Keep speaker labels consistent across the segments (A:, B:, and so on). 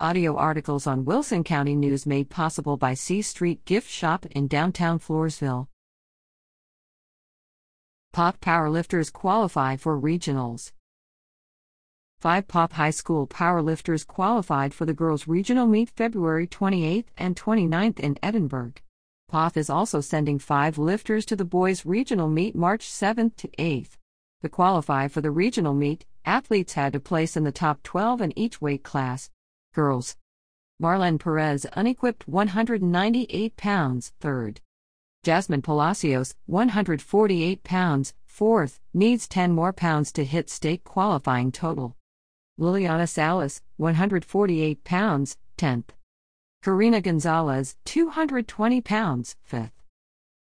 A: Audio articles on Wilson County News made possible by C Street Gift Shop in downtown Floresville. Poth powerlifters qualify for regionals. Five Poth High School powerlifters qualified for the girls' regional meet February 28th and 29th in Edinburg. Poth is also sending five lifters to the boys' regional meet March 7th to 8th. To qualify for the regional meet, athletes had to place in the top 12 in each weight class. Girls. Marlenne Perez, unequipped 198 pounds, third. Jazmyne Palacios, 148 pounds, fourth, needs 10 more pounds to hit state qualifying total. Lilyanna Salas, 148 pounds, 10th. Karina Gonzalez, 220 pounds, 5th.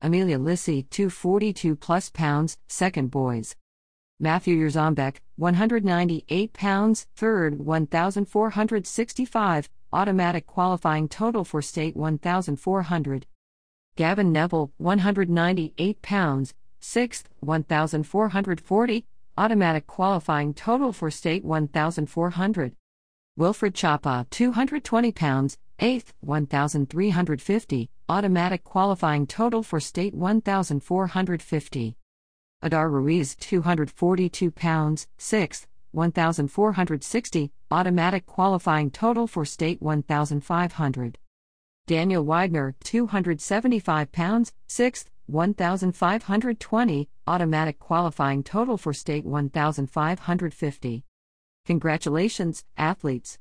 A: Amelia Lyssy, 242 plus pounds, 2nd boys. Matthew Jarzombek, 198 pounds, 3rd, 1,465, automatic qualifying total for state 1,400. Gavin Neville, 198 pounds, 6th, 1,440, automatic qualifying total for state 1,400. Wilfred Chapa, 220 pounds, 8th, 1,350, automatic qualifying total for state 1,450. Adar Ruiz, 242 pounds, 6th, 1,460, automatic qualifying total for state 1,500. Daniel Widener, 275 pounds, 6th, 1,520, automatic qualifying total for state 1,550. Congratulations, athletes!